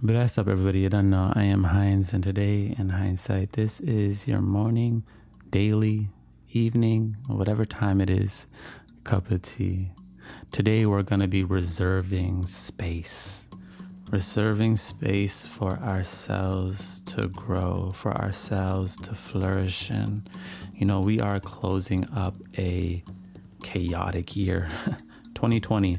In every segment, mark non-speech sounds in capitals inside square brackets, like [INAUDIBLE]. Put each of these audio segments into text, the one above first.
Bless up, everybody. You don't know I am Heinz, and today in hindsight, this is your morning, daily, evening, whatever time it is, cup of tea. Today, we're going to be reserving space, reserving space for ourselves to grow, for ourselves to flourish. And, you know, we are closing up a chaotic year, [LAUGHS] 2020.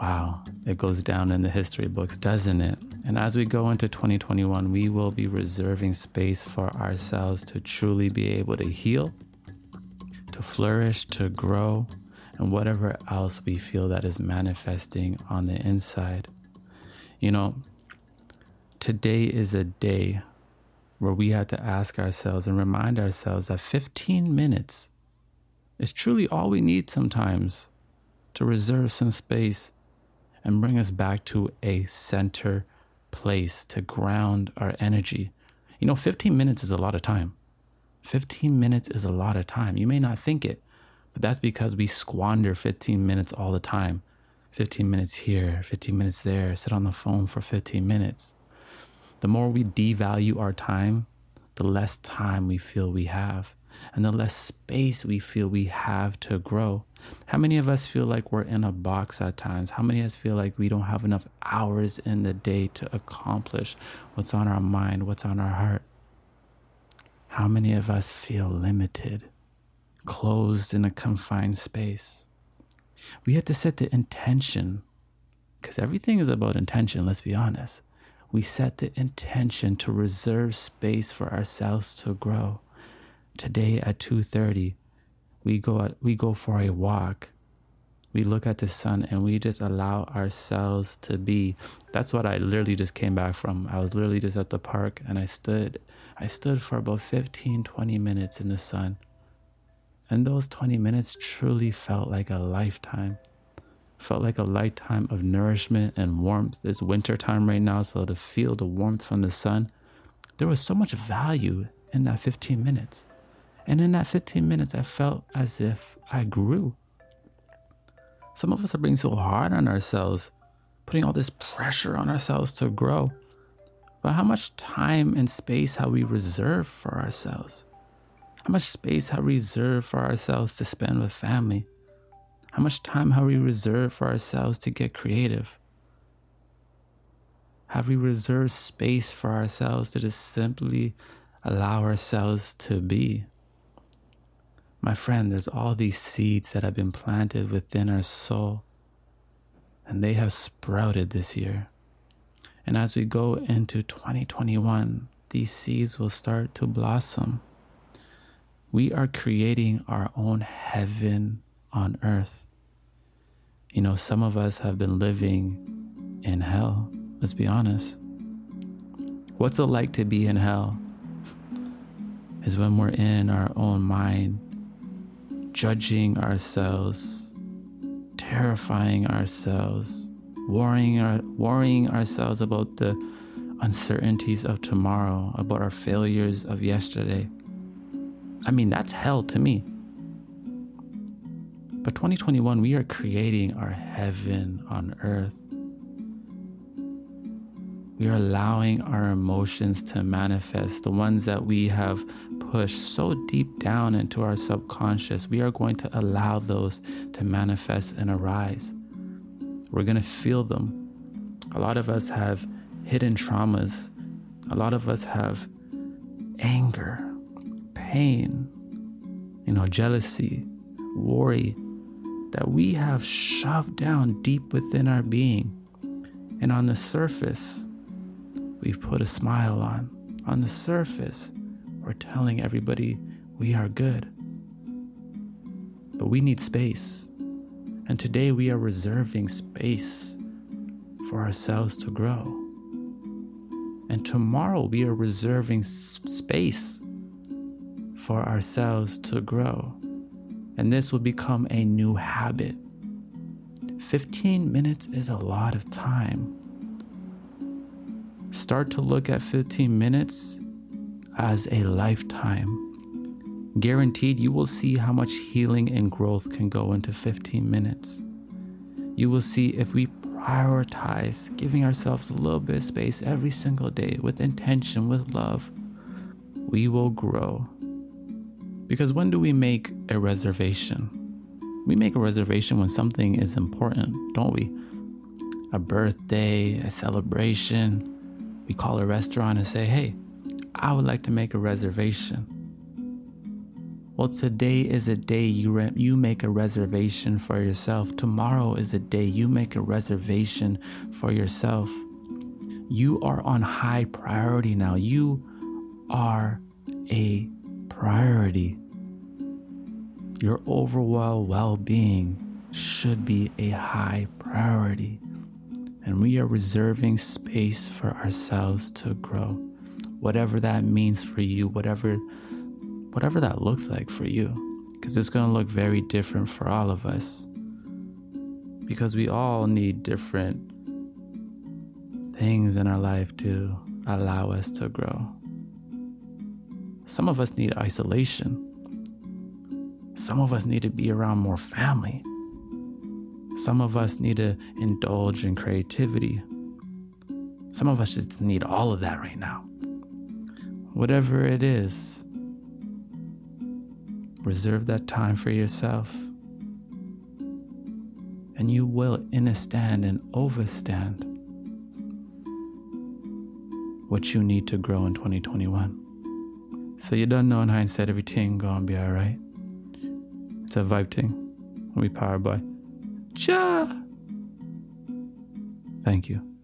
Wow, it goes down in the history books, doesn't it? And as we go into 2021, we will be reserving space for ourselves to truly be able to heal, to flourish, to grow, and whatever else we feel that is manifesting on the inside. You know, today is a day where we have to ask ourselves and remind ourselves that 15 minutes is truly all we need sometimes to reserve some space and bring us back to a center place to ground our energy. You know, 15 minutes is a lot of time. 15 minutes is a lot of time. You may not think it, but that's because we squander 15 minutes all the time. 15 minutes here, 15 minutes there, sit on the phone for 15 minutes. The more we devalue our time, the less time we feel we have, and the less space we feel we have to grow. How many of us feel like we're in a box at times? How many of us feel like we don't have enough hours in the day to accomplish what's on our mind, what's on our heart? How many of us feel limited, closed in a confined space? We have to set the intention, because everything is about intention, let's be honest. We set the intention to reserve space for ourselves to grow. Today at 2:30, we go we go for a walk. We look at the sun and we just allow ourselves to be. That's what i literally just came back from. I was literally just at the park and i stood i stood for about 15 20 minutes in the sun. And those 20 minutes truly felt like a lifetime. Felt like a lifetime of nourishment and warmth. It's winter time right now so to feel the warmth from the sun there was so much value in that 15 minutes and in that 15 minutes, I felt as if I grew. Some of us are being so hard on ourselves, putting all this pressure on ourselves to grow. But how much time and space have we reserved for ourselves? How much space have we reserved for ourselves to spend with family? How much time have we reserved for ourselves to get creative? Have we reserved space for ourselves to just simply allow ourselves to be? My friend, there's all these seeds that have been planted within our soul, and they have sprouted this year. And as we go into 2021, these seeds will start to blossom. We are creating our own heaven on earth. You know, some of us have been living in hell. Let's be honest. What's it like to be in hell? Is when we're in our own mind judging ourselves, terrifying ourselves, worrying, worrying ourselves about the uncertainties of tomorrow, about our failures of yesterday. I mean, that's hell to me. But 2021, we are creating our heaven on earth. We are allowing our emotions to manifest, the ones that we have pushed so deep down into our subconscious. We are going to allow those to manifest and arise. We're going to feel them. A lot of us have hidden traumas. A lot of us have anger, pain, you know, jealousy, worry that we have shoved down deep within our being. And on the surface, we've put a smile on. On the surface, we're telling everybody we are good. But we need space. And today we are reserving space for ourselves to grow. And tomorrow we are reserving space for ourselves to grow. And this will become a new habit. 15 minutes is a lot of time start to look at 15 minutes as a lifetime. Guaranteed, you will see how much healing and growth can go into 15 minutes. You will see if we prioritize giving ourselves a little bit of space every single day with intention, with love, we will grow. Because when do we make a reservation? We make a reservation when something is important, don't we? A birthday, a celebration. We call a restaurant and say, hey, I would like to make a reservation. Well, today is a day you re- you make a reservation for yourself. Tomorrow is a day you make a reservation for yourself. You are on high priority now. You are a priority. Your overall well-being should be a high priority. And we are reserving space for ourselves to grow whatever that means for you, whatever whatever that looks like for you because it's going to look very different for all of us. Because we all need different things in our life to allow us to grow. Some of us need isolation. Some of us need to be around more family. Some of us need to indulge in creativity. Some of us just need all of that right now whatever it is, reserve that time for yourself. And you will understand and overstand what you need to grow in 2021. So you don't know in hindsight everything gonna be alright. It's a vibe thing. We powered by Cha. Thank you.